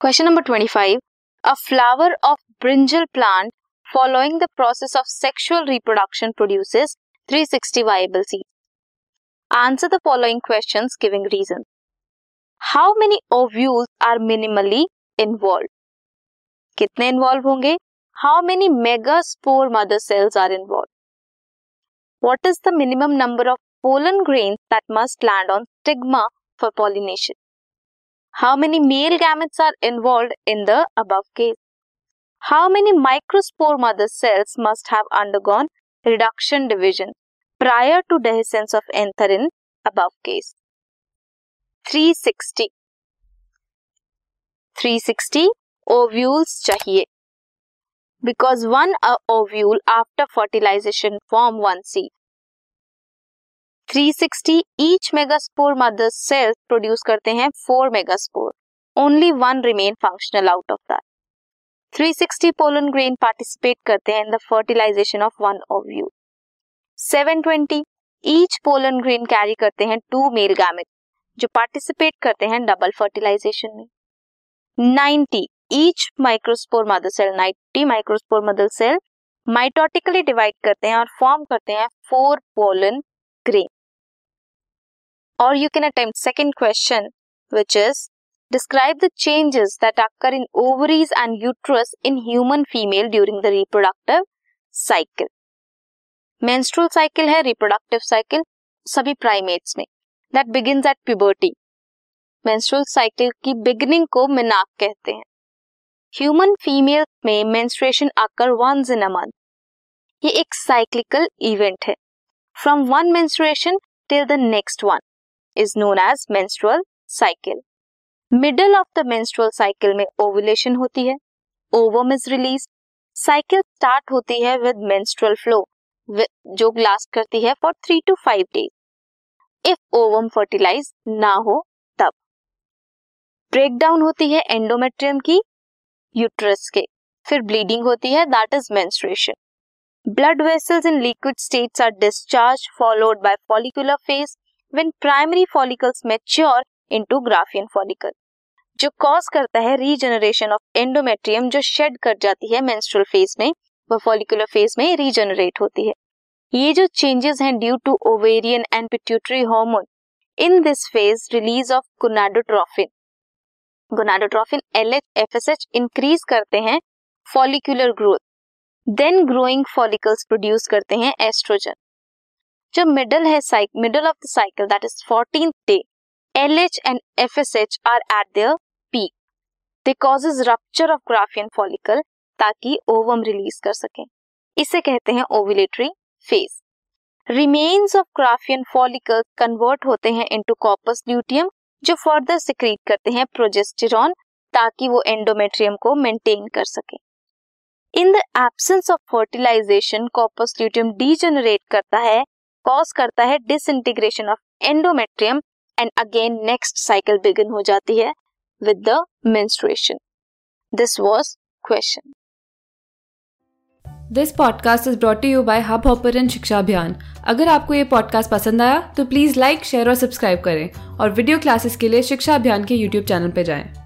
Question number 25. A flower of brinjal plant following the process of sexual reproduction produces 360 viable seeds. Answer the following questions giving reasons. How many ovules are minimally involved? कितने involve होंगे how many megaspore mother cells are involve what is the minimum number of pollen grain that must land on stigma for pollination how many male gametes are involve in the above case how many microspore mother cells must have undergone reduction division prior to dehiscence of anther in above case 360 360 ovules चाहिए because one ovule after fertilization form one seed 360 each megaspore mother cell produce करते हैं four megaspore only one remain functional out of that 360 pollen grain participate करते हैं in the fertilization of one ovule 720 each pollen grain carry करते हैं two male gamete जो participate करते हैं double fertilization में. 90 each microspore mother cell 90 microspore mother cell mitotically divide करते हैं और फॉर्म करते हैं फोर पोलन ग्रेन और you can attempt second question which is describe the changes that occur in ovaries and uterus in human female during the reproductive cycle menstrual cycle है reproductive cycle सभी primates में. That begins at puberty menstrual cycle की beginning को मिनाक कहते हैं. Human female में menstruation occur once in a month ये एक साइक्लिकल इवेंट है. From one menstruation till the next one is known as menstrual cycle middle of the menstrual cycle में ओवुलेशन होती है ovum is release cycle start होती है with menstrual flow जो last करती है for three to five days if ovum fertilize ना हो, तब. ब्रेकडाउन होती है एंडोमेट्रियम की यूट्रस के. फिर ब्लीडिंग होती है that is menstruation blood vessels in liquid states are discharge followed by follicular phase when primary follicles mature into Graafian follicle जो कॉज करता है रीजनरेशन ऑफ़ एंडोमेट्रियम जो शेड कर जाती है मेंस्ट्रुअल फ़ेज़ में वह फॉलिकुलर फ़ेज़ में रीजनरेट होती है। ये जो चेंजेस हैं due to ovarian and pituitary hormone in this phase release of gonadotrophin gonadotrophin L H increase करते हैं follicular growth then growing follicles produce करते हैं एस्ट्रोजन जो मिडल है middle of the cycle that is fourteen day L H and F S H are at their peak they causes rupture of Graafian follicle ताकि ovum release कर सकें। इसे कहते हैं ovulatory phase remains of Graafian follicle convert होते हैं into corpus luteum जो further secrete करते हैं प्रोजेस्टेरॉन ताकि वो एंडोमेट्रियम को मेंटेन कर सके। In the absence of fertilization corpus luteum degenerate करता है कॉज करता है disintegration of endometrium and again next cycle begin हो जाती है with the menstruation this was question this podcast is brought you by Hubhopper Shiksha Abhiyan अगर आपको ये पॉडकास्ट पसंद आया तो प्लीज़ लाइक शेयर और सब्सक्राइब करें और वीडियो क्लासेस के लिए शिक्षा अभियान के यूट्यूब चैनल पर जाएँ।